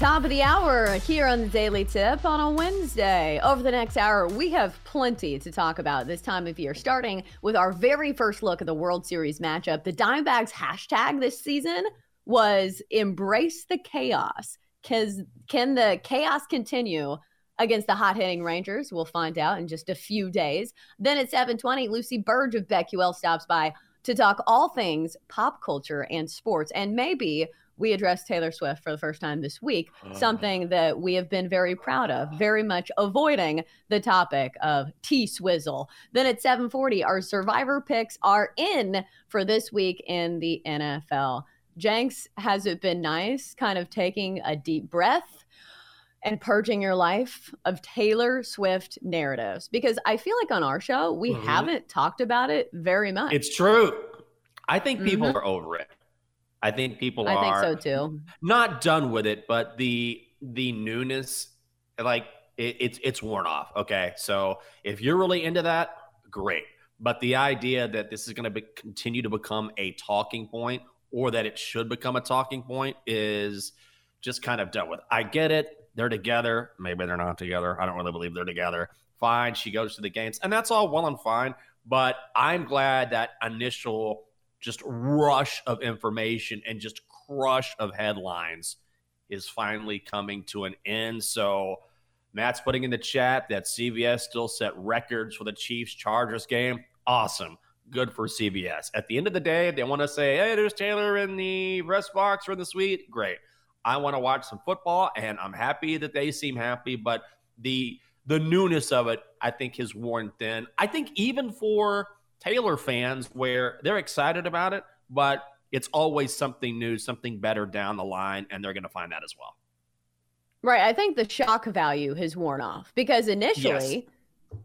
Top of the hour here on the Daily Tip on a Wednesday. Over the next hour, we have plenty to talk about this time of year, starting with our very first look at the World Series matchup. The Diamondbacks hashtag this season was embrace the chaos. Cause can the chaos continue against the hot hitting Rangers? We'll find out in just a few days. Then at 720, Lucy Burdge of BetQL stops by to talk all things pop culture and sports and maybe we addressed Taylor Swift for the first time this week, uh. something that we have been very proud of, very much avoiding the topic of T Swizzle. Then at 7:40, our survivor picks are in for this week in the NFL. Jenks, has it been nice kind of taking a deep breath and purging your life of Taylor Swift narratives? Because I feel like on our show, we mm-hmm. haven't talked about it very much. It's true. I think people mm-hmm. are over it. I think people I are. I think so too. Not done with it, but the the newness, like it, it's it's worn off. Okay, so if you're really into that, great. But the idea that this is going to continue to become a talking point, or that it should become a talking point, is just kind of done with. I get it. They're together. Maybe they're not together. I don't really believe they're together. Fine. She goes to the games, and that's all well and fine. But I'm glad that initial just rush of information and just crush of headlines is finally coming to an end. So Matt's putting in the chat that CBS still set records for the Chiefs Chargers game. Awesome. Good for CBS. At the end of the day, they want to say, hey, there's Taylor in the rest box or in the suite. Great. I want to watch some football, and I'm happy that they seem happy, but the the newness of it, I think, has worn thin. I think even for – Taylor fans where they're excited about it, but it's always something new, something better down the line, and they're going to find that as well. Right. I think the shock value has worn off because initially, yes.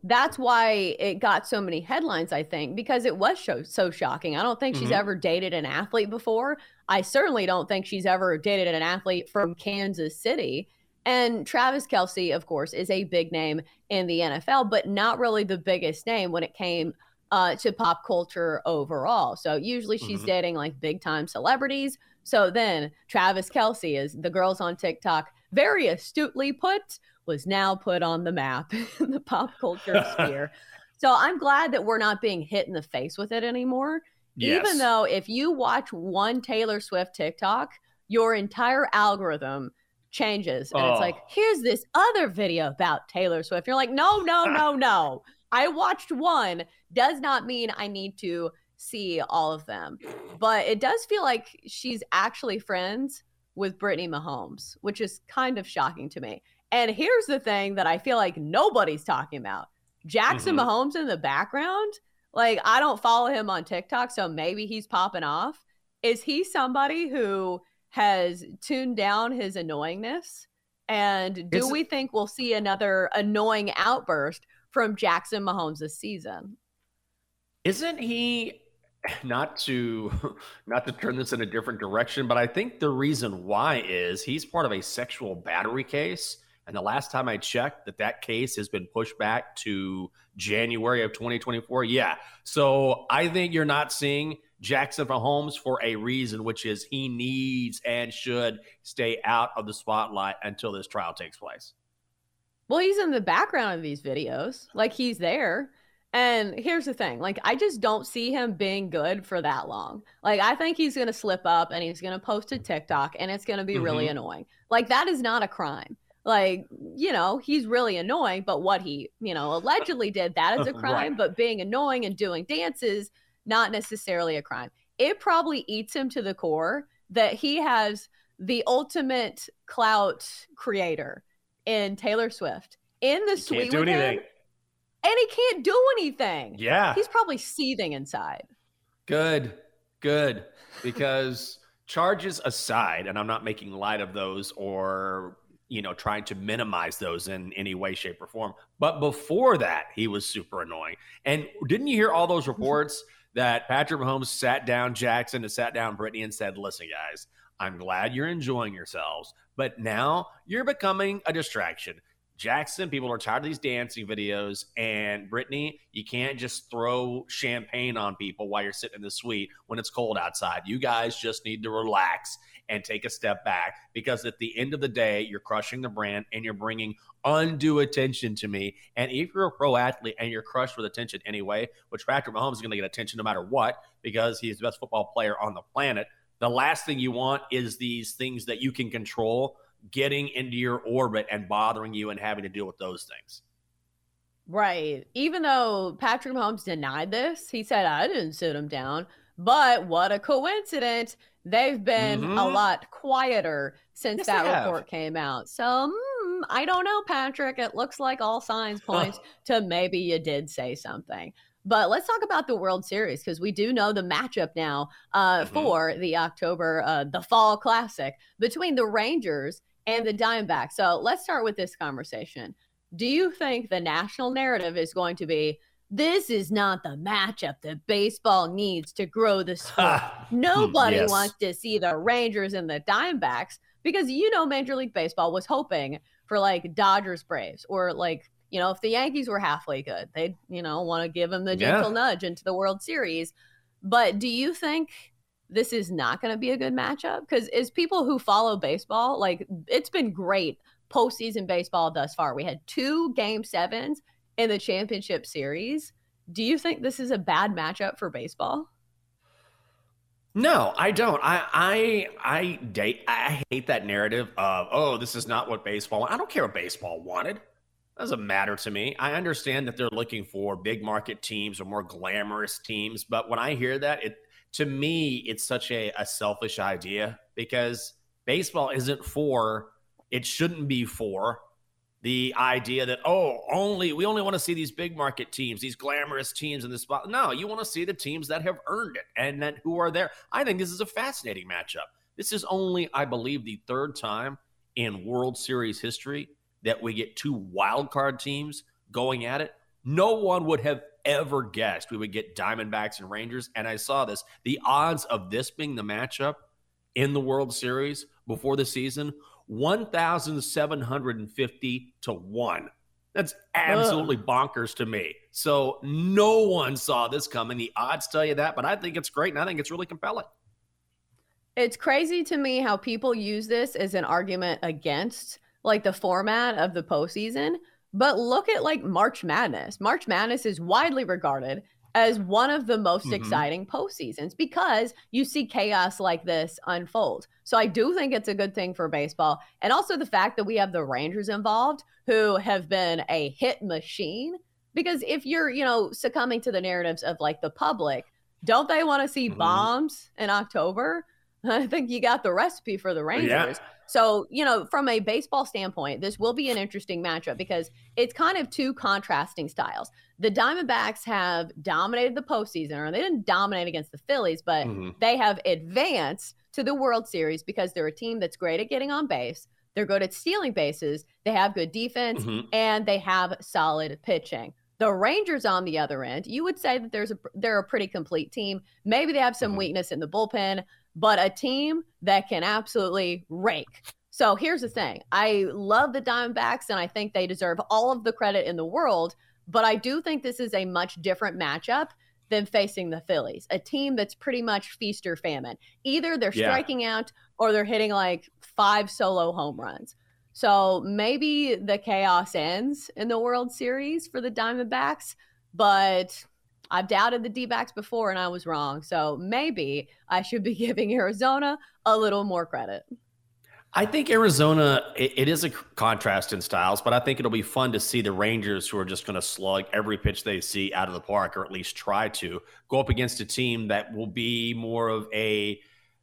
That's why it got so many headlines, I think, because it was so, so shocking. I don't think mm-hmm. she's ever dated an athlete before. I certainly don't think she's ever dated an athlete from Kansas City. And Travis Kelce, of course, is a big name in the NFL, but not really the biggest name when it came uh, to pop culture overall. So usually she's mm-hmm. dating like big time celebrities. So then Travis Kelce is the girls on TikTok very astutely put, was now put on the map in the pop culture sphere. So I'm glad that we're not being hit in the face with it anymore. Yes. Even though if you watch one Taylor Swift TikTok, your entire algorithm changes. And it's like, Oh. here's this other video about Taylor Swift. You're like, no, no, no, no. I watched one. Does not mean I need to see all of them. But it does feel like she's actually friends with Brittany Mahomes, which is kind of shocking to me. And here's the thing that I feel like nobody's talking about Jackson Mhm. Mahomes in the background. Like, I don't follow him on TikTok, so maybe he's popping off. Is he somebody who has tuned down his annoyingness? And do It's- we think we'll see another annoying outburst from Jackson Mahomes this season? Isn't he not to not to turn this in a different direction, but I think the reason why is he's part of a sexual battery case. And the last time I checked, that that case has been pushed back to January of 2024. Yeah, so I think you're not seeing Jackson Mahomes for a reason, which is he needs and should stay out of the spotlight until this trial takes place. Well, he's in the background of these videos. Like he's there. And here's the thing, like I just don't see him being good for that long. Like I think he's going to slip up and he's going to post a TikTok and it's going to be really Mhm. annoying. Like that is not a crime. Like, you know, he's really annoying, but what he, you know, allegedly did, that is a crime, Right. but being annoying and doing dances not necessarily a crime. It probably eats him to the core that he has the ultimate clout creator in Taylor Swift in the Can't suite do with him, and he can't do anything. Yeah. he's probably seething inside. Good, good. Because charges aside, and I'm not making light of those or, you know, trying to minimize those in any way, shape, or form. But before that, he was super annoying. And didn't you hear all those mm-hmm. reports that Patrick Mahomes sat down Jackson and sat down Brittany and said, listen, guys, I'm glad you're enjoying yourselves, but now you're becoming a distraction. Jackson, people are tired of these dancing videos. And Brittany, you can't just throw champagne on people while you're sitting in the suite when it's cold outside. You guys just need to relax and take a step back because at the end of the day, you're crushing the brand and you're bringing undue attention to me. And if you're a pro athlete and you're crushed with attention anyway, which Patrick Mahomes is going to get attention no matter what because he's the best football player on the planet, the last thing you want is these things that you can control getting into your orbit and bothering you and having to deal with those things. Right. Even though Patrick Mahomes denied this, he said, I didn't sit him down. But what a coincidence. They've been a Mhm. lot quieter since Yes, that they have. report came out. So mm, I don't know, Patrick. It looks like all signs points to maybe you did say something. But let's talk about the World Series because we do know the matchup now uh, Mhm. for the October, uh, the Fall Classic between the Rangers and the Diamondbacks. So let's start with this conversation. Do you think the national narrative is going to be this is not the matchup that baseball needs to grow the sport? Nobody Yes. wants to see the Rangers and the Diamondbacks because you know Major League Baseball was hoping for like Dodgers Braves or like you know if the Yankees were halfway good they'd you know want to give them the Yeah. gentle nudge into the World Series. But do you think this is not going to be a good matchup? Because as people who follow baseball, like it's been great postseason baseball thus far. We had two game sevens in the championship series. Do you think this is a bad matchup for baseball? No, I don't. I I I date I hate that narrative of oh, this is not what baseball. I don't care what baseball wanted. Doesn't matter to me. I understand that they're looking for big market teams or more glamorous teams, but when I hear that, it to me it's such a, a selfish idea because baseball isn't for it shouldn't be for the idea that oh only we only want to see these big market teams these glamorous teams in the spot. No you want to see the teams that have earned it and that who are there. I think this is a fascinating matchup. This is only i believe the third time in world series history that we get two wild card teams going at it. No one would have ever guessed we would get diamondbacks and rangers and i saw this the odds of this being the matchup in the world series before the season 1,750 to 1. That's absolutely bonkers to me. So no one saw this coming. The odds tell you that, but I think it's great and I think it's really compelling. It's crazy to me how people use this as an argument against like the format of the postseason. But look at like March Madness. March Madness is widely regarded as one of the most mm-hmm. exciting postseasons because you see chaos like this unfold. So I do think it's a good thing for baseball. And also the fact that we have the Rangers involved who have been a hit machine. Because if you're, you know, succumbing to the narratives of like the public, don't they want to see mm-hmm. bombs in October? I think you got the recipe for the Rangers. Yeah. So, you know, from a baseball standpoint, this will be an interesting matchup because it's kind of two contrasting styles. The Diamondbacks have dominated the postseason, or they didn't dominate against the Phillies, but mm-hmm. they have advanced to the World Series because they're a team that's great at getting on base. They're good at stealing bases. They have good defense mm-hmm. and they have solid pitching. The Rangers on the other end, you would say that there's a they're a pretty complete team. Maybe they have some mm-hmm. weakness in the bullpen, but a team that can absolutely rake. So here's the thing. I love the Diamondbacks and I think they deserve all of the credit in the world, but I do think this is a much different matchup than facing the Phillies, a team that's pretty much feast or famine. Either they're striking yeah. out or they're hitting like five solo home runs. So maybe the chaos ends in the World Series for the Diamondbacks, but I've doubted the D backs before and I was wrong. So maybe I should be giving Arizona a little more credit. I think Arizona, it, it is a contrast in styles, but I think it'll be fun to see the Rangers, who are just going to slug every pitch they see out of the park, or at least try to, go up against a team that will be more of a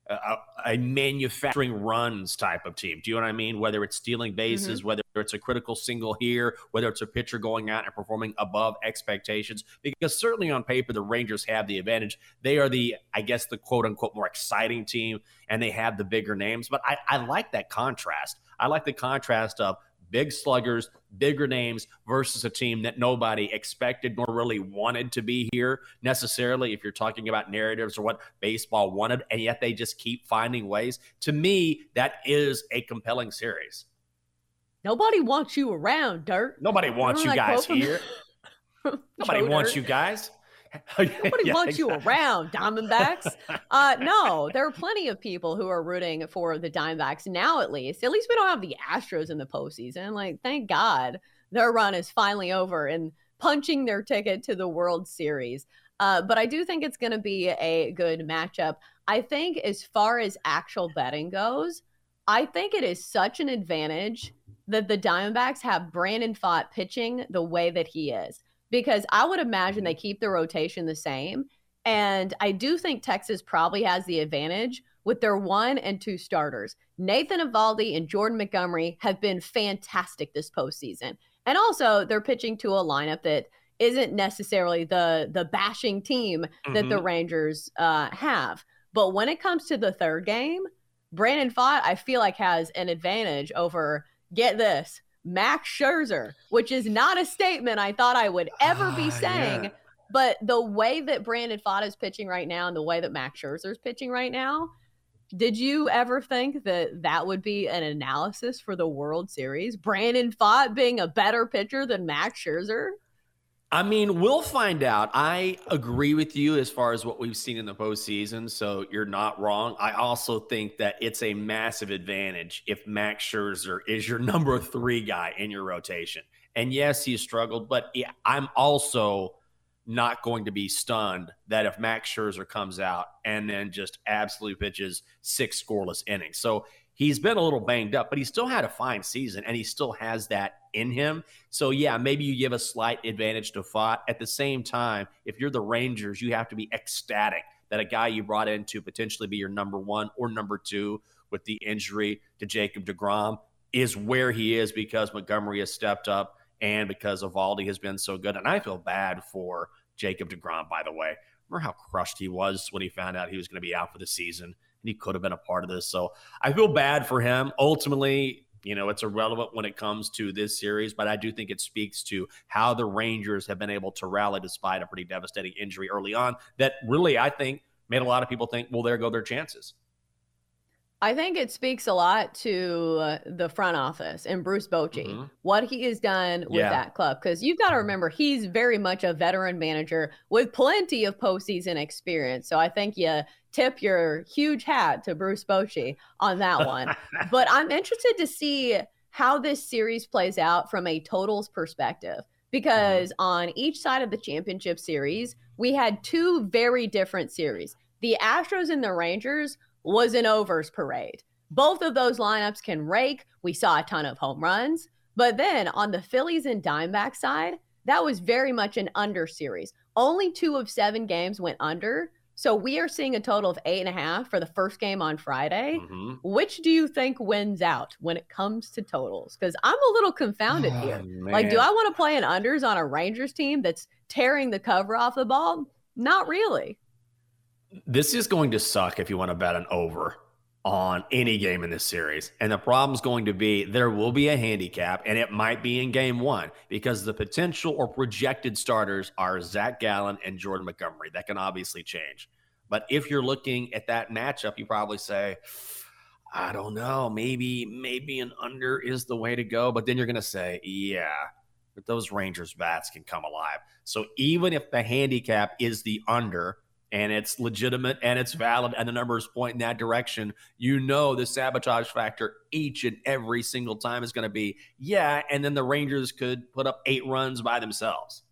a, a, manufacturing runs type of team. Do you know what I mean? Whether it's stealing bases, mm-hmm. whether it's a critical single here, whether it's a pitcher going out and performing above expectations, because certainly on paper, the Rangers have the advantage. They are the, I guess, the quote unquote more exciting team, and they have the bigger names. But I, I like that contrast. I like the contrast of big sluggers, bigger names versus a team that nobody expected nor really wanted to be here necessarily. If you're talking about narratives or what baseball wanted, and yet they just keep finding ways. To me, that is a compelling series. Nobody wants you around, Dirt. Nobody wants you guys here. Nobody wants you guys. Nobody yeah, wants exactly. you around, Diamondbacks. Uh, no, there are plenty of people who are rooting for the Diamondbacks now, at least. At least we don't have the Astros in the postseason. Like, thank God their run is finally over and punching their ticket to the World Series. Uh, but I do think it's going to be a good matchup. I think, as far as actual betting goes, I think it is such an advantage that the Diamondbacks have Brandon Pfaadt pitching the way that he is because I would imagine they keep the rotation the same. And I do think Texas probably has the advantage with their one and two starters. Nathan Eovaldi and Jordan Montgomery have been fantastic this postseason. And also, they're pitching to a lineup that isn't necessarily the the bashing team that mm-hmm. the Rangers uh, have. But when it comes to the third game, Brandon Pfaadt, I feel like has an advantage over. Get this, Max Scherzer, which is not a statement I thought I would ever be ah, saying. Yeah. But the way that Brandon Pfaadt is pitching right now and the way that Max Scherzer is pitching right now, did you ever think that that would be an analysis for the World Series? Brandon Pfaadt being a better pitcher than Max Scherzer? I mean, we'll find out. I agree with you as far as what we've seen in the postseason. So you're not wrong. I also think that it's a massive advantage if Max Scherzer is your number three guy in your rotation. And yes, he struggled, but I'm also not going to be stunned that if Max Scherzer comes out and then just absolutely pitches six scoreless innings. So he's been a little banged up, but he still had a fine season and he still has that in him. So yeah, maybe you give a slight advantage to Pfaadt. At the same time, if you're the Rangers, you have to be ecstatic that a guy you brought in to potentially be your number one or number two with the injury to Jacob DeGrom is where he is because Montgomery has stepped up and because Eovaldi has been so good. And I feel bad for Jacob DeGrom, by the way. Remember how crushed he was when he found out he was going to be out for the season and he could have been a part of this. So I feel bad for him. Ultimately, you know, it's irrelevant when it comes to this series, but I do think it speaks to how the Rangers have been able to rally despite a pretty devastating injury early on that really, I think, made a lot of people think, well, there go their chances. I think it speaks a lot to uh, the front office and Bruce Bochy, mm-hmm. what he has done with yeah. that club. Because you've got to remember, he's very much a veteran manager with plenty of postseason experience. So I think you tip your huge hat to Bruce Bochy on that one. but I'm interested to see how this series plays out from a totals perspective. Because mm-hmm. on each side of the championship series, we had two very different series. The Astros and the Rangers was an overs parade. Both of those lineups can rake. We saw a ton of home runs. But then on the Phillies and Diamondback side, that was very much an under series. Only two of seven games went under. So we are seeing a total of eight and a half for the first game on Friday. Mm-hmm. Which do you think wins out when it comes to totals? Because I'm a little confounded oh, here. Man. Like, do I want to play an unders on a Rangers team that's tearing the cover off the ball? Not really. This is going to suck if you want to bet an over on any game in this series. And the problem's going to be there will be a handicap, and it might be in game one because the potential or projected starters are Zach Gallen and Jordan Montgomery. That can obviously change. But if you're looking at that matchup, you probably say, I don't know, maybe, maybe an under is the way to go. But then you're going to say, yeah, but those Rangers bats can come alive. So even if the handicap is the under, and it's legitimate and it's valid and the numbers point in that direction, you know the sabotage factor each and every single time is going to be, yeah, and then the Rangers could put up eight runs by themselves.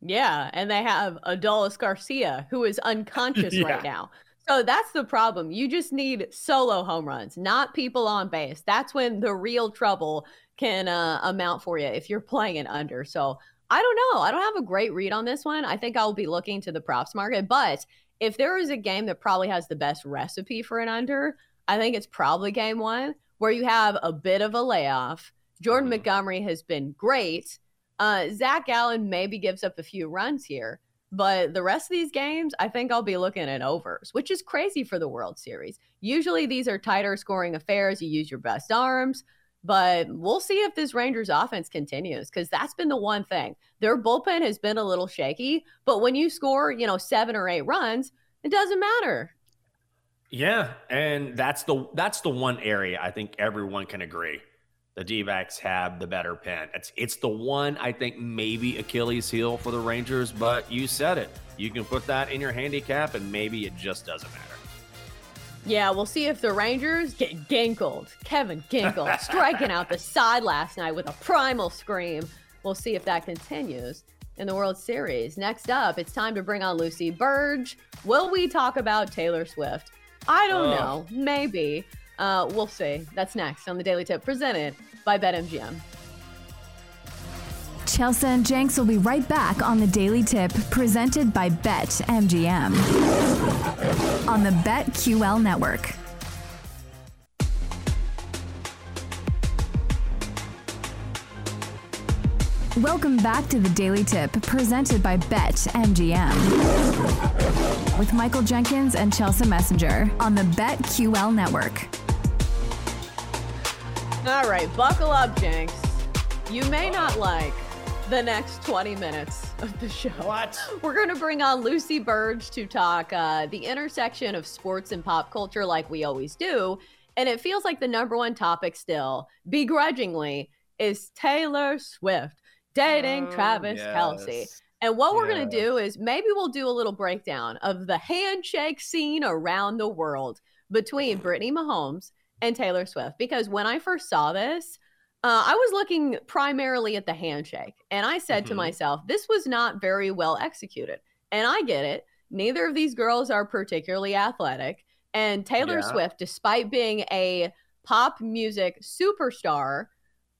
Yeah, and they have Adolis Garcia, who is unconscious yeah. right now. So that's the problem. You just need solo home runs, not people on base. That's when the real trouble can uh, amount for you if you're playing an under. So I don't know. I don't have a great read on this one. I think I'll be looking to the props market. But if there is a game that probably has the best recipe for an under, I think it's probably game one where you have a bit of a layoff. Jordan mm-hmm. Montgomery has been great. Uh, Zach Gallen maybe gives up a few runs here. But the rest of these games, I think I'll be looking at overs, which is crazy for the World Series. Usually these are tighter scoring affairs. You use your best arms. But we'll see if this Rangers offense continues because that's been the one thing. Their bullpen has been a little shaky, but when you score, you know, seven or eight runs, it doesn't matter. Yeah, and that's the that's the one area I think everyone can agree. The D-backs have the better pen. It's it's the one I think maybe Achilles heel for the Rangers, but you said it. You can put that in your handicap and maybe it just doesn't matter. Yeah, we'll see if the Rangers get ginkled. Kevin Ginkel striking out the side last night with a primal scream. We'll see if that continues in the World Series. Next up, it's time to bring on Lucy Burdge. Will we talk about Taylor Swift? I don't oh. know. Maybe. Uh, we'll see. That's next on the Daily Tip presented by BetMGM. Chelsea and Jenks will be right back on the Daily Tip presented by BetMGM on the BetQL network. Welcome back to the Daily Tip presented by BetMGM with Michael Jenkins and Chelsea Messenger on the BetQL network. All right, buckle up, Jenks. You may not like the next 20 minutes of the show. What? We're going to bring on Lucy Burdge to talk uh, the intersection of sports and pop culture, like we always do. And it feels like the number one topic still, begrudgingly, is Taylor Swift dating oh, Travis yes. Kelce. And what we're going to do is maybe we'll do a little breakdown of the handshake scene around the world between Brittany Mahomes and Taylor Swift. Because when I first saw this, uh, I was looking primarily at the handshake, and I said mm-hmm. to myself, this was not very well executed. And I get it. Neither of these girls are particularly athletic. And Taylor yeah. Swift, despite being a pop music superstar,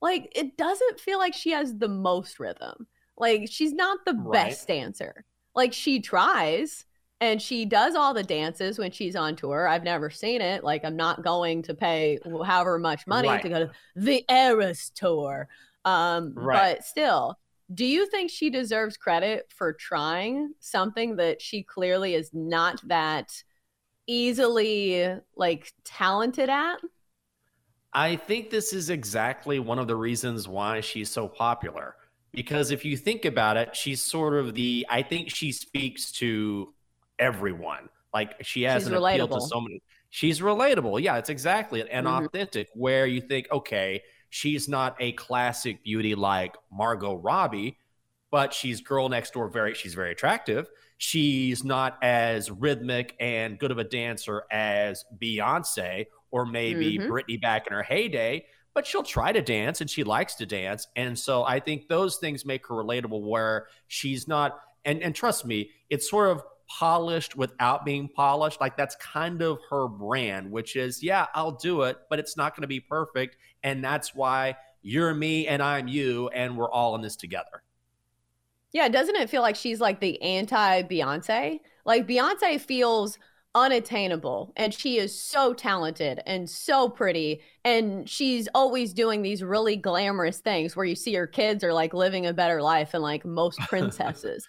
like it doesn't feel like she has the most rhythm. Like she's not the right. best dancer. Like she tries, and she does all the dances when she's on tour. I've never seen it. Like I'm not going to pay however much money right. to go to the Eras tour. Um, right. But still, do you think she deserves credit for trying something that she clearly is not that easily like talented at? I think this is exactly one of the reasons why she's so popular. Because if you think about it, she's sort of the, I think she speaks to everyone. Like she has She's an relatable. appeal to so many. she's relatable. Yeah, it's exactly it. And Mhm. authentic, where you think, okay, she's not a classic beauty like Margot Robbie, but she's girl next door. Very, she's very attractive. She's not as rhythmic and good of a dancer as Beyonce or maybe Mhm. Britney back in her heyday, but she'll try to dance and she likes to dance. And so I think those things make her relatable where she's not, and, and trust me, it's sort of polished without being polished. Like that's kind of her brand, which is, yeah, I'll do it, but it's not going to be perfect. And that's why you're me and I'm you, and we're all in this together. Yeah, doesn't it feel like she's like the anti Beyonce? Like Beyonce feels unattainable and she is so talented and so pretty and she's always doing these really glamorous things where you see her kids are like living a better life than like most princesses.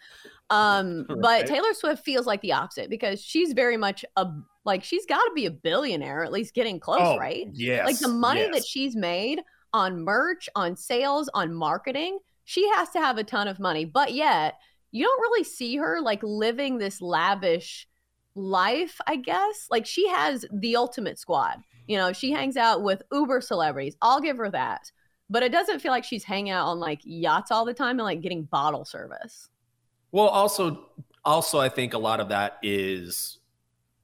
Um but Taylor Swift feels like the opposite because she's very much a like she's got to be a billionaire at least getting close, Oh, right? yes, Like the money that she's made on merch, on sales, on marketing, she has to have a ton of money. But yet, you don't really see her like living this lavish life, I guess. Like she has the ultimate squad. You know, she hangs out with uber celebrities. I'll give her that. But it doesn't feel like she's hanging out on like yachts all the time and like getting bottle service. Well, also, also, I think a lot of that is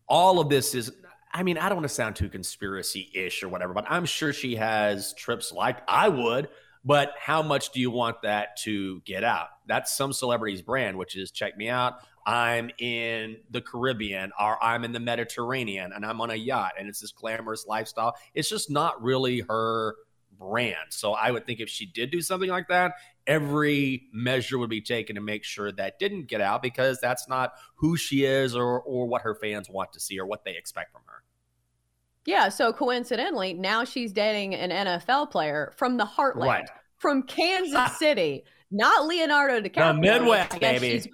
all of this is. I mean, I don't want to sound too conspiracy ish or whatever, but I'm sure she has trips like I would. But how much do you want that to get out? That's some celebrity's brand, which is check me out. I'm in the Caribbean or I'm in the Mediterranean and I'm on a yacht and it's this glamorous lifestyle. It's just not really her brand. So I would think if she did do something like that, every measure would be taken to make sure that didn't get out because that's not who she is or or what her fans want to see or what they expect from her. Yeah. So coincidentally, now she's dating an NFL player from the heartland, Right. from Kansas ah. City, not Leonardo DiCaprio. which Midwest, I guess baby. She's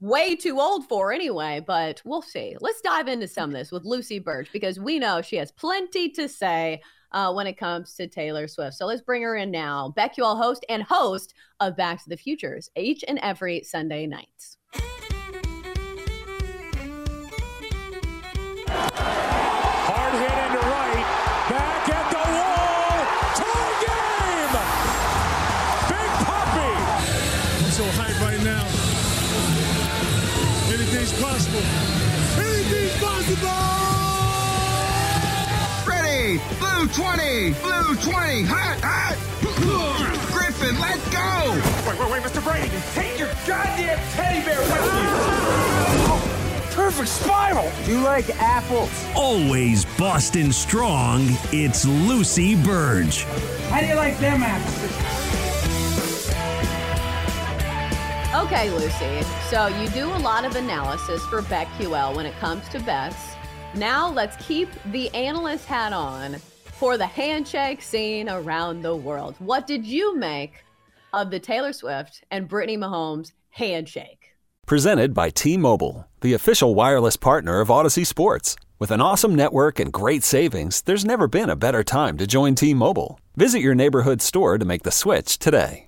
way too old for anyway, but we'll see. Let's dive into some of this with Lucy Burdge because we know she has plenty to say uh, when it comes to Taylor Swift. So let's bring her in now. BetQL host and host of Back to the Futures each and every Sunday night. Blue 20! Blue 20! Hot, hot! Griffin, let's go! Wait, wait, wait, Mr. Brady. Take your goddamn teddy bear with you. Perfect spiral. Do you like apples? Always Boston strong, it's Lucy Burdge. How do you like them apples? Okay, Lucy. So you do a lot of analysis for BetQL when it comes to bets. Now let's keep the analyst hat on for the handshake scene around the world. What did you make of the Taylor Swift and Brittany Mahomes handshake? Presented by T Mobile, the official wireless partner of Audacy Sports. With an awesome network and great savings, there's never been a better time to join T Mobile. Visit your neighborhood store to make the switch today.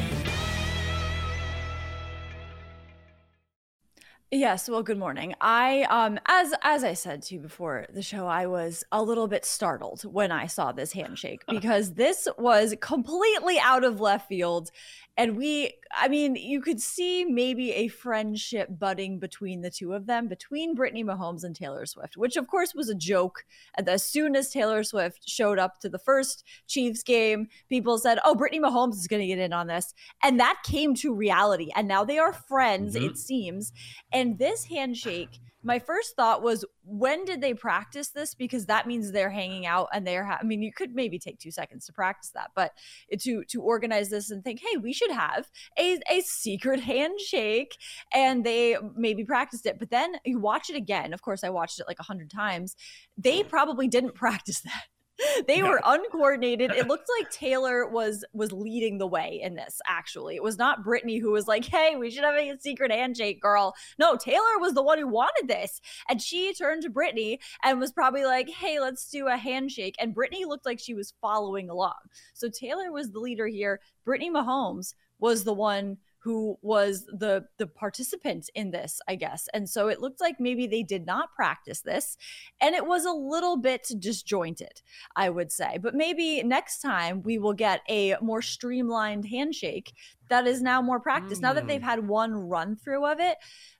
Yes, well, good morning. I um as as I said to you before the show, I was a little bit startled when I saw this handshake because this was completely out of left field. And we I mean, you could see maybe a friendship budding between the two of them, between Brittany Mahomes and Taylor Swift, which of course was a joke. And as soon as Taylor Swift showed up to the first Chiefs game, people said, "Oh, Brittany Mahomes is going to get in on this." And that came to reality. And now they are friends, Mhm. it seems. And this handshake, my first thought was, when did they practice this? Because that means they're hanging out and they're. Ha- I mean, you could maybe take two seconds to practice that, but to to organize this and think, hey, we should have a a secret handshake, and they maybe practiced it. But then you watch it again. Of course, I watched it like a hundred times. They probably didn't practice that they were uncoordinated. It looked like Taylor was was leading the way in this. Actually, it was not Brittany who was like, "Hey, we should have a secret handshake, girl." No, Taylor was the one who wanted this, and she turned to Brittany and was probably like, "Hey, let's do a handshake." And Brittany looked like she was following along. So Taylor was the leader here. Brittany Mahomes was the one who was the the participant in this i guess. And so it looked like maybe they did not practice this and it was a little bit disjointed i would say. But maybe next time we will get a more streamlined handshake that is now more practice mm. now that they've had one run through of it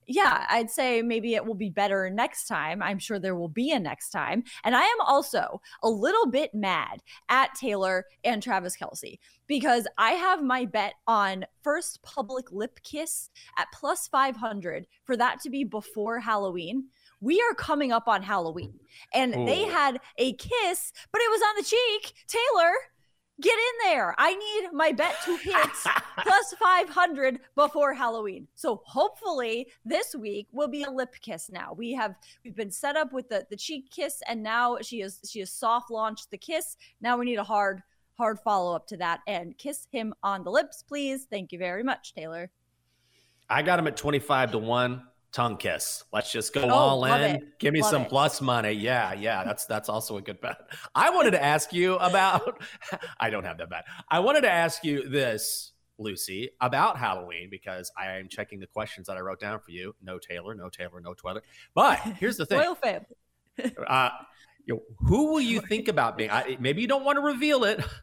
yeah, I'd say maybe it will be better next time. I'm sure there will be a next time. And I am also a little bit mad at Taylor and Travis Kelce because I have my bet on first public lip kiss at plus 500 for that to be before Halloween we are coming up on Halloween. And Ooh. they had a kiss, but it was on the cheek. Taylor, Get in there. I need my bet to hit plus 500 before Halloween. So hopefully this week will be a lip kiss now. We have we've been set up with the the cheek kiss and now she is she has soft launched the kiss. Now we need a hard hard follow up to that and kiss him on the lips, please. Thank you very much, Taylor. I got him at 25 to 1 tongue kiss. Let's just go oh, all in. It. Give me love some it. plus money. Yeah, yeah, that's that's also a good bet. I wanted to ask you about I don't have that bet. I wanted to ask you this, Lucy, about Halloween because I am checking the questions that I wrote down for you. No Taylor, no Taylor, no Twitter. But here's the thing. Royal fam. uh, you know, who will you think about being? I, maybe you don't want to reveal it.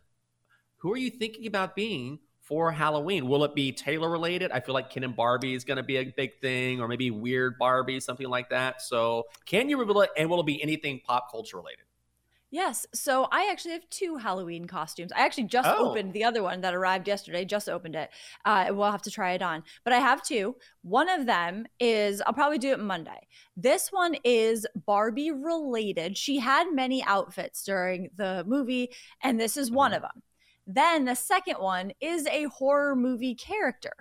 Who are you thinking about being for Halloween? Will it be Taylor related? I feel like Ken and Barbie is going to be a big thing, or maybe Weird Barbie, something like that. So, can you reveal it? And will it be anything pop culture related? Yes. So I actually have two Halloween costumes. I actually just oh. opened the other one that arrived yesterday, just opened it. Uh, we'll have to try it on. But I have two. One of them is, I'll probably do it Monday. This one is Barbie related. She had many outfits during the movie, and this is one mm-hmm. of them. Then the second one is a horror movie character.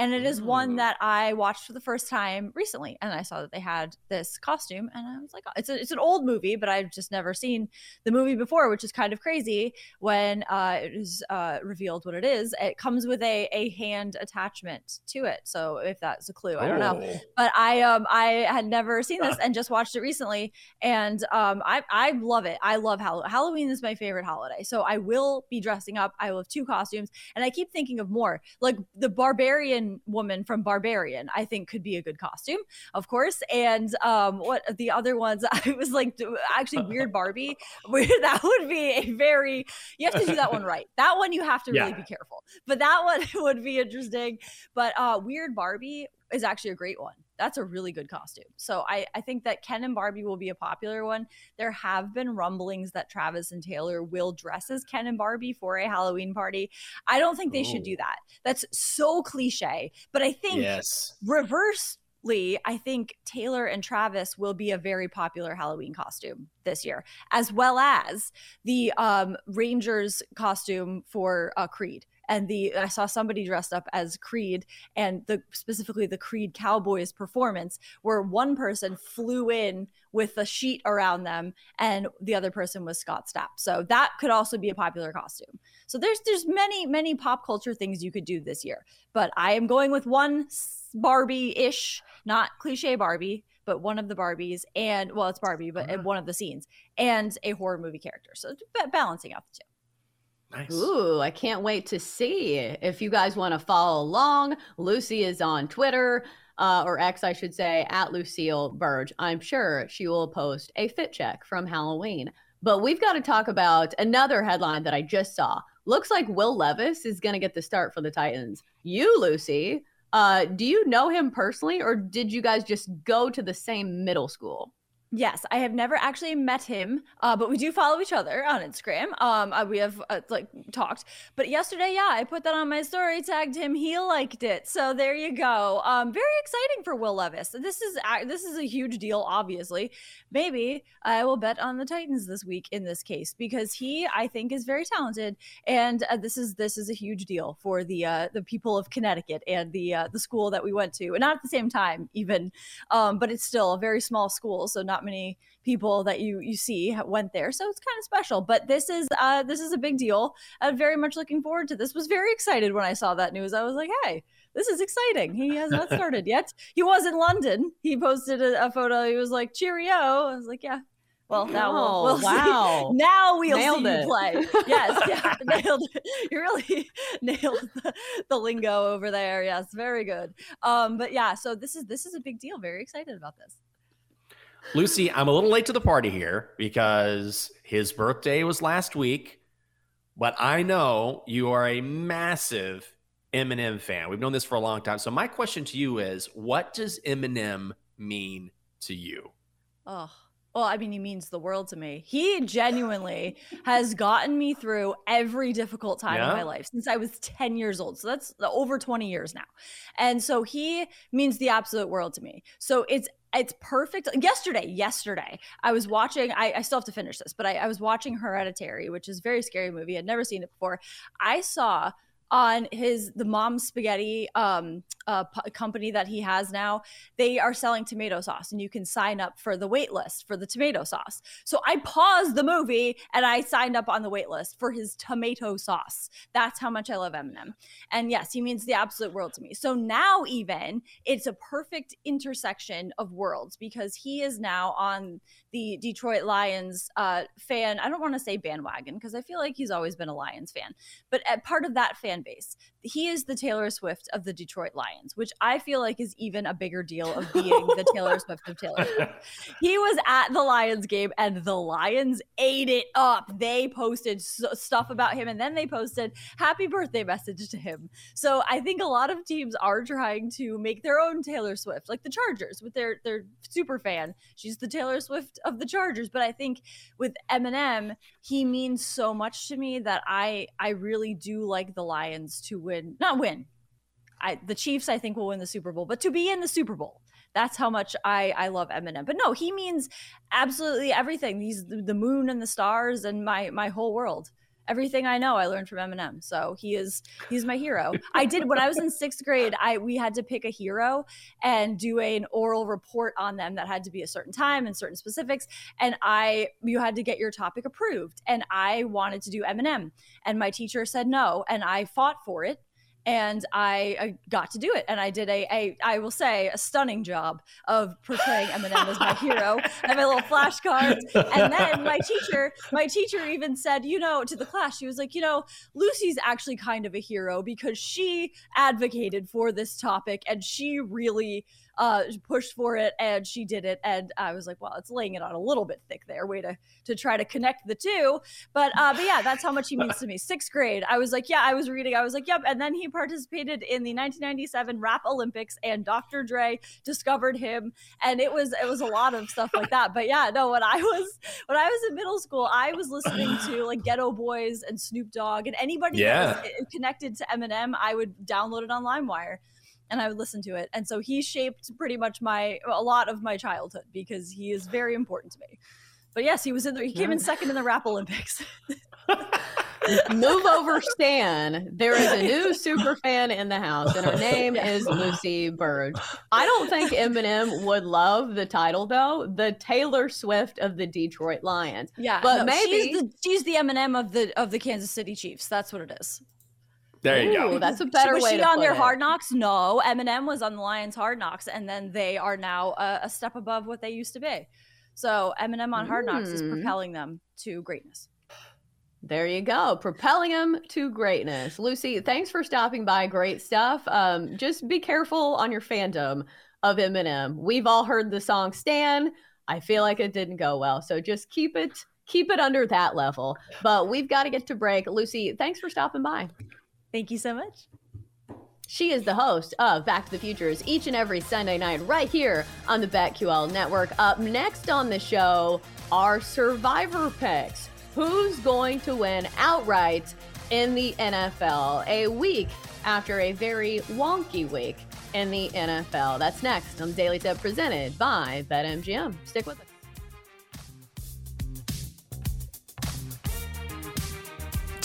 And it is one that I watched for the first time recently. And I saw that they had this costume. And I was like, oh, it's, a, it's an old movie, but I've just never seen the movie before, which is kind of crazy when uh, it is uh, revealed what it is. It comes with a, a hand attachment to it. So if that's a clue, I don't know. Oh. But I um I had never seen this and just watched it recently. And um I, I love it. I love Halloween. Halloween is my favorite holiday. So I will be dressing up. I will have two costumes. And I keep thinking of more. Like the barbarian woman from Barbarian, I think could be a good costume, of course. And um, what the other ones, I was like, actually, Weird Barbie, that would be a very, you have to do that one right. That one you have to really yeah. be careful. But that one would be interesting. But uh, Weird Barbie is actually a great one. That's a really good costume. So I, I think that Ken and Barbie will be a popular one. There have been rumblings that Travis and Taylor will dress as Ken and Barbie for a Halloween party. I don't think they Ooh. should do that. That's so cliche. But I think yes. reverse I think Taylor and Travis will be a very popular Halloween costume this year, as well as the um, Rangers costume for uh, Creed and the I saw somebody dressed up as Creed and the specifically the Creed Cowboys performance where one person flew in with a sheet around them and the other person was Scott Stapp. So that could also be a popular costume. So there's there's many many pop culture things you could do this year. But I am going with one Barbie-ish, not cliche Barbie, but one of the Barbies and well, it's Barbie, but uh-huh. one of the scenes and a horror movie character. So balancing out the two. Nice. Ooh, I can't wait to see. If you guys want to follow along, Lucy is on Twitter, uh, or X, I should say, at Lucille Burdge. I'm sure she will post a fit check from Halloween. But we've got to talk about another headline that I just saw. Looks like Will Levis is going to get the start for the Titans. You, Lucy, uh, do you know him personally, or did you guys just go to the same middle school? Yes, I have never actually met him, uh, but we do follow each other on Instagram. Um, uh, we have uh, like talked, but yesterday, yeah, I put that on my story, tagged him, he liked it. So there you go. Um, very exciting for Will Levis. This is this is a huge deal. Obviously, maybe I will bet on the Titans this week in this case because he, I think, is very talented, and uh, this is this is a huge deal for the uh, the people of Connecticut and the uh, the school that we went to, and not at the same time even, um, but it's still a very small school, so not not many people that you you see went there, so it's kind of special. But this is uh, this is a big deal. I'm very much looking forward to this. Was very excited when I saw that news. I was like, hey. This is exciting. He has not started yet. He was in London. He posted a, a photo. He was like, "Cheerio." I was like, "Yeah, well, now we'll, we'll wow. see. Now we'll Nailed see it. you play. Yes, yeah, nailed it. You really nailed the, the lingo over there. Yes, very good. Um, but yeah, so this is this is a big deal. Very excited about this. Lucy, I'm a little late to the party here because his birthday was last week, but I know you are a massive Eminem fan. We've known this for a long time. So my question to you is, what does Eminem mean to you? Oh, well, I mean, he means the world to me. He genuinely has gotten me through every difficult time in my life since I was 10 years old. So that's over 20 years now. And so he means the absolute world to me. So it's it's perfect. Yesterday, yesterday, I was watching, I, I still have to finish this, but I, I was watching Hereditary, which is a very scary movie. I'd never seen it before. I saw on his the mom spaghetti um uh p- company that he has now they are selling tomato sauce and you can sign up for the wait list for the tomato sauce. So i paused the movie and i signed up on the wait list for his tomato sauce. That's how much i love eminem. And yes he means the absolute world to me. So now even it's a perfect intersection of worlds because he is now on the detroit lions uh fan i don't want to say bandwagon because i feel like he's always been a lions fan but at part of that fan base. He is the Taylor Swift of the Detroit Lions, which I feel like is even a bigger deal of being the Taylor Swift of Taylor Swift. He was at the Lions game and the Lions ate it up. They posted stuff about him and then they posted happy birthday message to him. So I think a lot of teams are trying to make their own Taylor Swift, like the Chargers with their their super fan. She's the Taylor Swift of the Chargers, but I think with Eminem, he means so much to me that I I really do like the Lions to win, not win. I the Chiefs I think will win the Super Bowl, but to be in the Super Bowl. That's how much I I love Eminem. But no, he means absolutely everything. He's the, the moon and the stars and my my whole world. Everything I know, I learned from Eminem. So he is he's my hero. I did when I was in sixth grade. I we had to pick a hero and do an oral report on them that had to be a certain time and certain specifics. And I you had to get your topic approved. And I wanted to do Eminem, and my teacher said no, and I fought for it and I, I got to do it. And I did a, a, I will say, a stunning job of portraying Eminem as my hero. I have my little flashcards. And then my teacher, my teacher even said, you know, to the class, she was like, you know, Lucy's actually kind of a hero because she advocated for this topic and she really uh, pushed for it and she did it. And I was like, well, it's laying it on a little bit thick there, way to to try to connect the two. But uh, but yeah, that's how much he means to me. Sixth grade, I was like, yeah, I was reading, I was like, yep. And then he participated in the 1997 Rap Olympics, and Dr. Dre discovered him, and it was it was a lot of stuff like that. But yeah, no, when I was when I was in middle school, I was listening to like Geto Boys and Snoop Dogg, and anybody Yeah. that was connected to Eminem, I would download it on LimeWire and I would listen to it. And so he shaped pretty much my a lot of my childhood because he is very important to me. But yes, he was in there. he came in second in the rap Olympics. Move over, Stan. There is a new super fan in the house, and her name is Lucy Burdge. I don't think Eminem would love the title, though. The Taylor Swift of the Detroit Lions. Yeah, but no, maybe she's the, she's the Eminem of the of the Kansas City Chiefs. That's what it is. There you Ooh, go. that's a better was way she to on their it. Hard Knocks? No, Eminem was on the Lions Hard Knocks, and then they are now a, a step above what they used to be. So Eminem on Hard Knocks is Mm. propelling them to greatness. There you go, propelling them to greatness. Lucy, thanks for stopping by. Great stuff. Um, just be careful on your fandom of Eminem. We've all heard the song "Stan." I feel like it didn't go well, so just keep it keep it under that level. But we've got to get to break. Lucy, thanks for stopping by. Thank you so much. She is the host of Back to the Futures each and every Sunday night right here on the BetQL network. Up next on the show are Survivor picks. Who's going to win outright in the NFL a week after a very wonky week in the NFL? That's next on Daily Tip presented by BetMGM. Stick with us.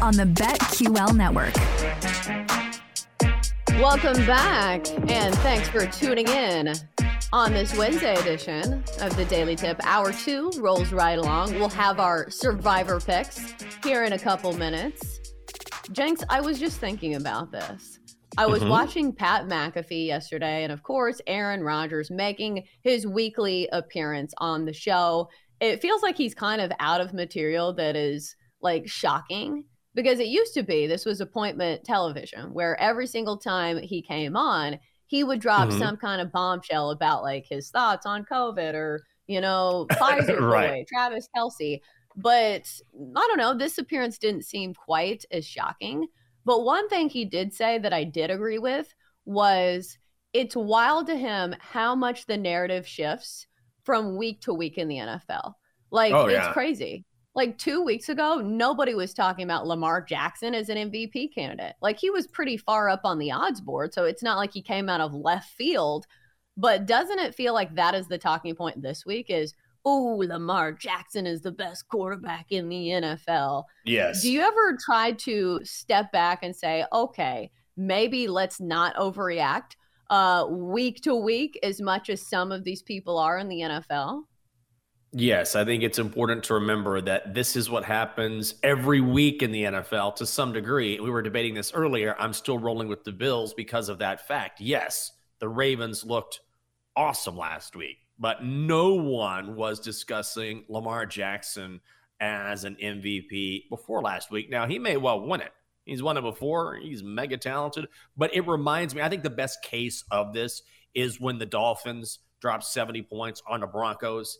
on the BetQL network. Welcome back, and thanks for tuning in on this Wednesday edition of the Daily Tip. Hour two rolls right along. We'll have our survivor picks here in a couple minutes. Jenks, I was just thinking about this. I was Mhm. watching Pat McAfee yesterday, and of course, Aaron Rodgers making his weekly appearance on the show. It feels like he's kind of out of material that is like shocking because it used to be this was appointment television where every single time he came on, he would drop Mhm. some kind of bombshell about like his thoughts on COVID or, you know, Pfizer Right. boy, Travis Kelce. But I don't know, this appearance didn't seem quite as shocking. But one thing he did say that I did agree with was it's wild to him how much the narrative shifts from week to week in the NFL. Like Oh, it's yeah. crazy. Like two weeks ago, nobody was talking about Lamar Jackson as an MVP candidate. Like he was pretty far up on the odds board. So it's not like he came out of left field. But doesn't it feel like that is the talking point this week is, oh, Lamar Jackson is the best quarterback in the NFL. Yes. Do you ever try to step back and say, okay, maybe let's not overreact uh, week to week as much as some of these people are in the NFL? Yes, I think it's important to remember that this is what happens every week in the NFL to some degree. We were debating this earlier. I'm still rolling with the Bills because of that fact. Yes, the Ravens looked awesome last week, but no one was discussing Lamar Jackson as an MVP before last week. Now, he may well win it. He's won it before. He's mega talented, but it reminds me, I think the best case of this is when the Dolphins dropped 70 points on the Broncos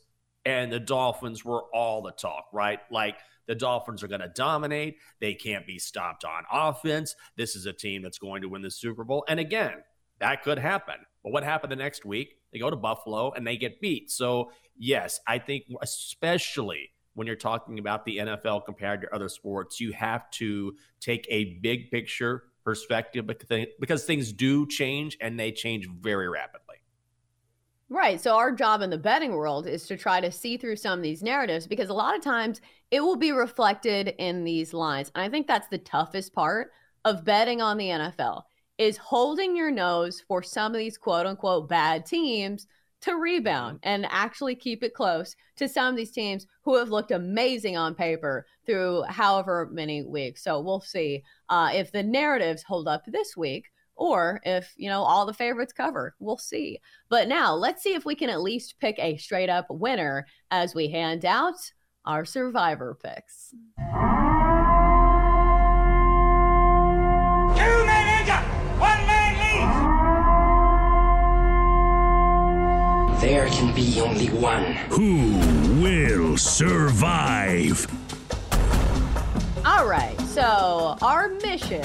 and the Dolphins were all the talk, right? Like the Dolphins are going to dominate. They can't be stopped on offense. This is a team that's going to win the Super Bowl. And again, that could happen. But what happened the next week? They go to Buffalo and they get beat. So, yes, I think especially when you're talking about the NFL compared to other sports, you have to take a big picture perspective because things do change and they change very rapidly. Right. So our job in the betting world is to try to see through some of these narratives because a lot of times it will be reflected in these lines. And I think that's the toughest part of betting on the NFL is holding your nose for some of these quote unquote bad teams to rebound and actually keep it close to some of these teams who have looked amazing on paper through however many weeks. So we'll see uh, if the narratives hold up this week or if you know all the favorites cover we'll see but now let's see if we can at least pick a straight up winner as we hand out our survivor picks Two men enter, one man leaves. There can be only one. Who will survive? all right so our mission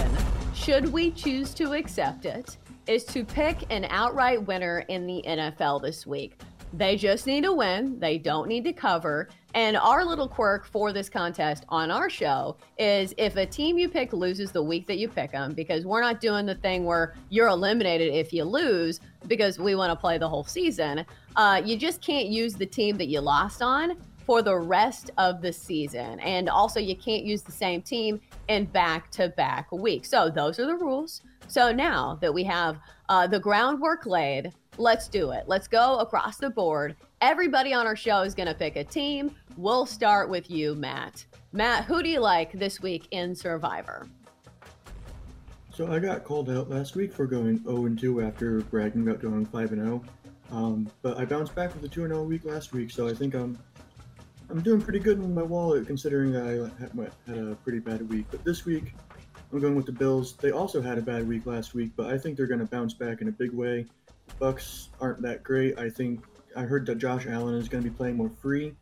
should we choose to accept it is to pick an outright winner in the NFL this week they just need to win. They don't need to cover. And our little quirk for this contest on our show is if a team you pick loses the week that you pick them, because we're not doing the thing where you're eliminated if you lose, because we want to play the whole season. Uh, you just can't use the team that you lost on for the rest of the season. And also, you can't use the same team in back to back weeks. So, those are the rules. So, now that we have uh, the groundwork laid, let's do it. Let's go across the board. Everybody on our show is going to pick a team. We'll start with you, Matt. Matt, who do you like this week in Survivor? So I got called out last week for going 0 and 2 after bragging about going 5 and 0. Um, but I bounced back with a 2 and 0 week last week, so I think I'm I'm doing pretty good in my wallet considering I had, a pretty bad week. But this week, I'm going with the Bills. They also had a bad week last week, but I think they're going to bounce back in a big way. Bucks aren't that great. I think I heard that Josh Allen is going to be playing more free.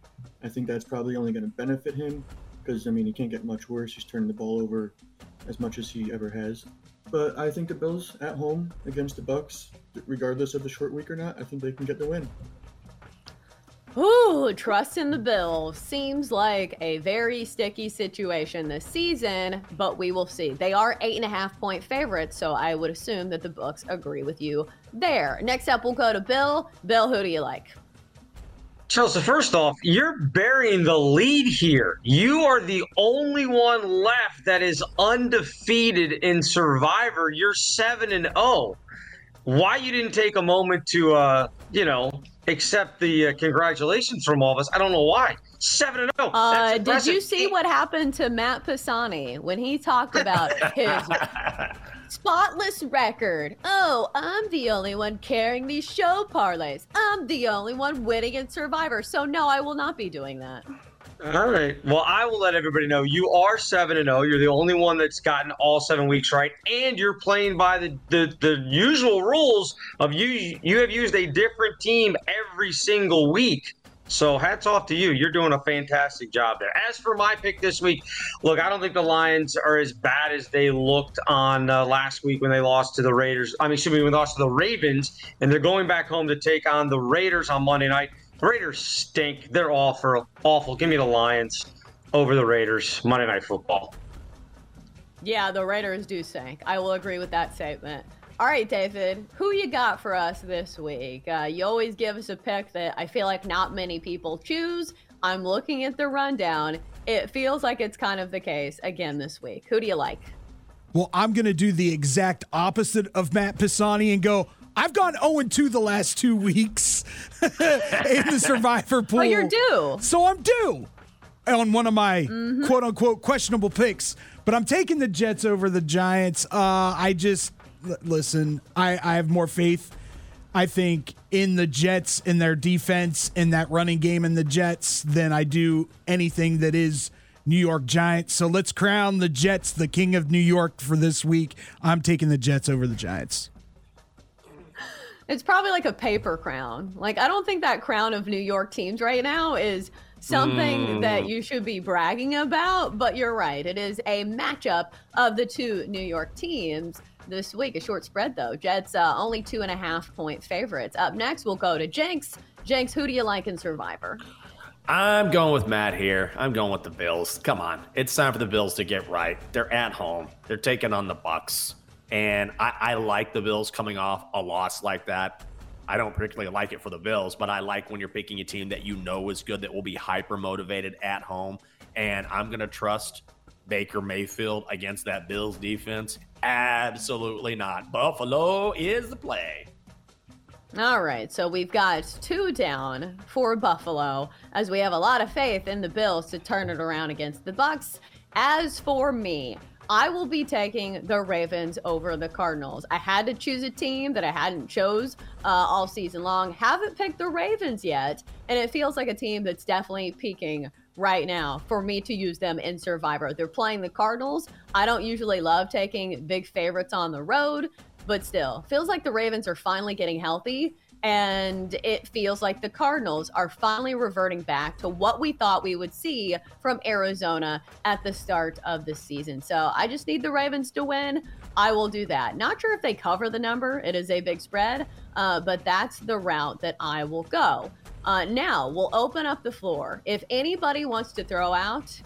I think that's probably only going to benefit him because I mean he can't get much worse. He's turning the ball over as much as he ever has. But I think the Bills at home against the Bucks, regardless of the short week or not, I think they can get the win. Ooh, trust in the Bills seems like a very sticky situation this season, but we will see. They are eight and a half point favorites, so I would assume that the books agree with you there. Next up, we'll go to Bill. Bill, who do you like? Chelsea, first off, you're burying the lead here. You are the only one left that is undefeated in Survivor. You're 7 and 0. Why you didn't take a moment to, uh, you know, accept the uh, congratulations from all of us? I don't know why. 7 and 0. Uh, did you see what happened to Matt Pisani when he talked about his spotless record? Oh, I'm the only one carrying these show parlays. I'm the only one winning in Survivor. So, no, I will not be doing that. All right. Well, I will let everybody know you are seven and zero. You're the only one that's gotten all seven weeks right, and you're playing by the, the the usual rules of you. You have used a different team every single week. So hats off to you. You're doing a fantastic job there. As for my pick this week, look, I don't think the Lions are as bad as they looked on uh, last week when they lost to the Raiders. I mean, excuse me, when they lost to the Ravens, and they're going back home to take on the Raiders on Monday night. Raiders stink. They're awful. Awful. Give me the Lions over the Raiders. Monday Night Football. Yeah, the Raiders do stink. I will agree with that statement. All right, David, who you got for us this week? Uh, you always give us a pick that I feel like not many people choose. I'm looking at the rundown. It feels like it's kind of the case again this week. Who do you like? Well, I'm going to do the exact opposite of Matt Pisani and go, I've gone 0 2 the last two weeks in the survivor pool. Oh, you're due. So I'm due on one of my Mhm. quote unquote questionable picks. But I'm taking the Jets over the Giants. Uh, I just, l- listen, I, I have more faith, I think, in the Jets, in their defense, in that running game in the Jets than I do anything that is New York Giants. So let's crown the Jets the king of New York for this week. I'm taking the Jets over the Giants. It's probably like a paper crown. Like, I don't think that crown of New York teams right now is something Mm. that you should be bragging about, but you're right. It is a matchup of the two New York teams this week. A short spread, though. Jets uh, only two and a half point favorites. Up next, we'll go to Jenks. Jenks, who do you like in Survivor? I'm going with Matt here. I'm going with the Bills. Come on, it's time for the Bills to get right. They're at home. They're taking on the Bucks, and I, I like the Bills coming off a loss like that. I don't particularly like it for the Bills, but I like when you're picking a team that you know is good, that will be hyper motivated at home. And I'm going to trust Baker Mayfield against that Bills defense. Absolutely not. Buffalo is the play. All right, so we've got two down for Buffalo as we have a lot of faith in the Bills to turn it around against the Bucks. As for me, I will be taking the Ravens over the Cardinals. I had to choose a team that I hadn't chose uh, all season long. Haven't picked the Ravens yet, and it feels like a team that's definitely peaking right now for me to use them in Survivor. They're playing the Cardinals. I don't usually love taking big favorites on the road, but still, feels like the Ravens are finally getting healthy. And it feels like the Cardinals are finally reverting back to what we thought we would see from Arizona at the start of the season. So I just need the Ravens to win. I will do that. Not sure if they cover the number, it is a big spread, uh, but that's the route that I will go. Uh, now we'll open up the floor. If anybody wants to throw out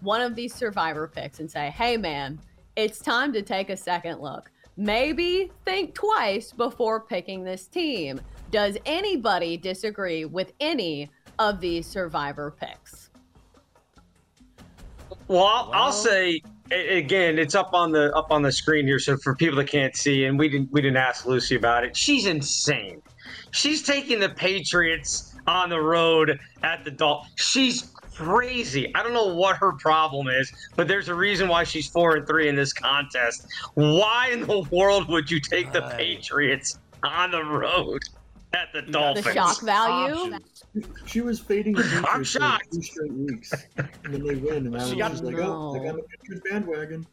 one of these survivor picks and say, hey, man, it's time to take a second look. Maybe think twice before picking this team. Does anybody disagree with any of these survivor picks? Well, I'll, I'll say again, it's up on the up on the screen here. So for people that can't see, and we didn't we didn't ask Lucy about it. She's insane. She's taking the Patriots on the road at the Dol. She's crazy. I don't know what her problem is, but there's a reason why she's four and three in this contest. Why in the world would you take the Patriots on the road at the Dolphins? The shock value? She was fading the I'm Patriots for shocked. two straight weeks, and then they win, and I was She just got- like, oh, oh I No. got a Patriots bandwagon.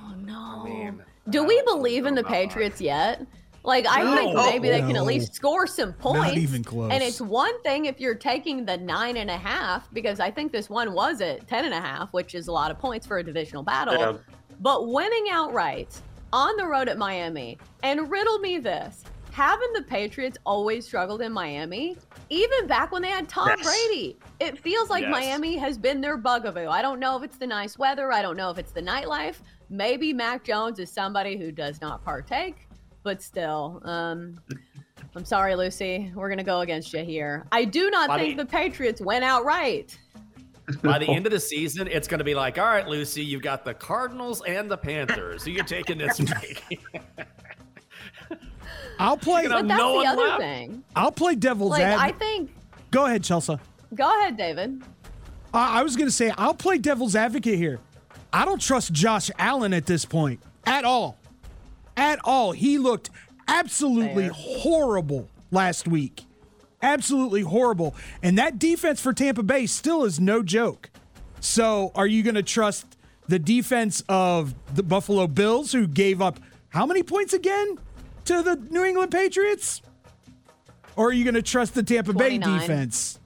Oh no. Do we believe in the Patriots yet? Like I No. think maybe they can No. at least score some points. Not even close. And it's one thing if you're taking the nine and a half, because I think this one was at ten and a half, which is a lot of points for a divisional battle. Yeah. But winning outright on the road at Miami, and riddle me this. Having the Patriots always struggled in Miami, even back when they had Tom Yes. Brady. It feels like Yes. Miami has been their bugaboo. I don't know if it's the nice weather. I don't know if it's the nightlife. Maybe Mac Jones is somebody who does not partake, but still, um, I'm sorry, Lucy. We're gonna go against you here. I do not think the Patriots went out right. By the end of the season, it's going to be like, all right, Lucy, you've got the Cardinals and the Panthers. So you're taking this week. I'll play. But that's the other thing. I'll play devil's Like, I think. Go ahead, Chelsea. Go ahead, David. I I was going to say, I'll play devil's advocate here. I don't trust Josh Allen at this point at all. At all. He looked absolutely horrible last week. Absolutely horrible. And that defense for Tampa Bay still is no joke. So are you going to trust the defense of the Buffalo Bills, who gave up how many points again to the New England Patriots? Or are you going to trust the Tampa Bay defense?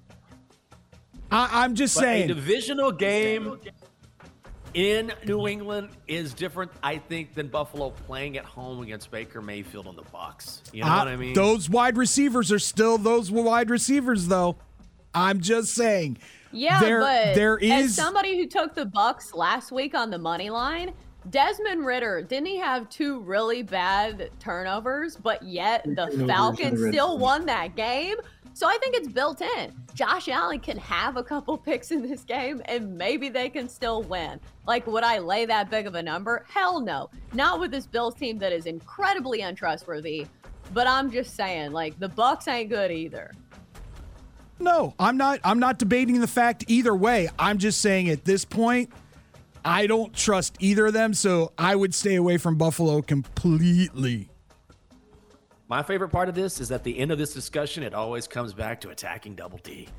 I, I'm just But saying. A divisional game in New England is different, I think, than Buffalo playing at home against Baker Mayfield and the Bucks. You know Uh, what I mean? Those wide receivers are still those wide receivers, though. I'm just saying. Yeah, there, but there as somebody who took the Bucks last week on the money line, Desmond Ridder didn't he have two really bad turnovers, but yet the Falcons still won that game. So I think it's built in. Josh Allen can have a couple picks in this game, and maybe they can still win. Like, would I lay that big of a number? Hell no. Not with this Bills team that is incredibly untrustworthy. But I'm just saying, like, the Bucks ain't good either. no, I'm not. I'm not debating the fact either way. I'm just saying at this point, I don't trust either of them. So I would stay away from Buffalo completely. My favorite part of this is at the end of this discussion, it always comes back to attacking Double D.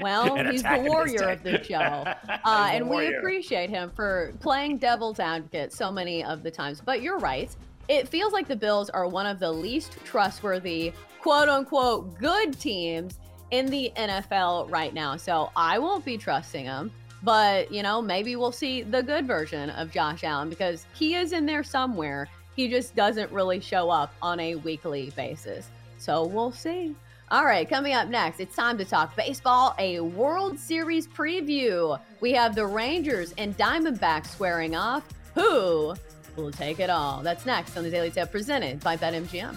Well, And he's the warrior of day. the show. Uh, He's the and we appreciate him for playing devil's advocate so many of the times. But you're right. It feels like the Bills are one of the least trustworthy, quote unquote, good teams in the NFL right now. So I won't be trusting him. But, you know, maybe we'll see the good version of Josh Allen because he is in there somewhere. He just doesn't really show up on a weekly basis. So we'll see. All right, coming up next, it's time to talk baseball, a World Series preview. We have the Rangers and Diamondbacks squaring off. Who will take it all? That's next on the Daily Tip presented by BetMGM.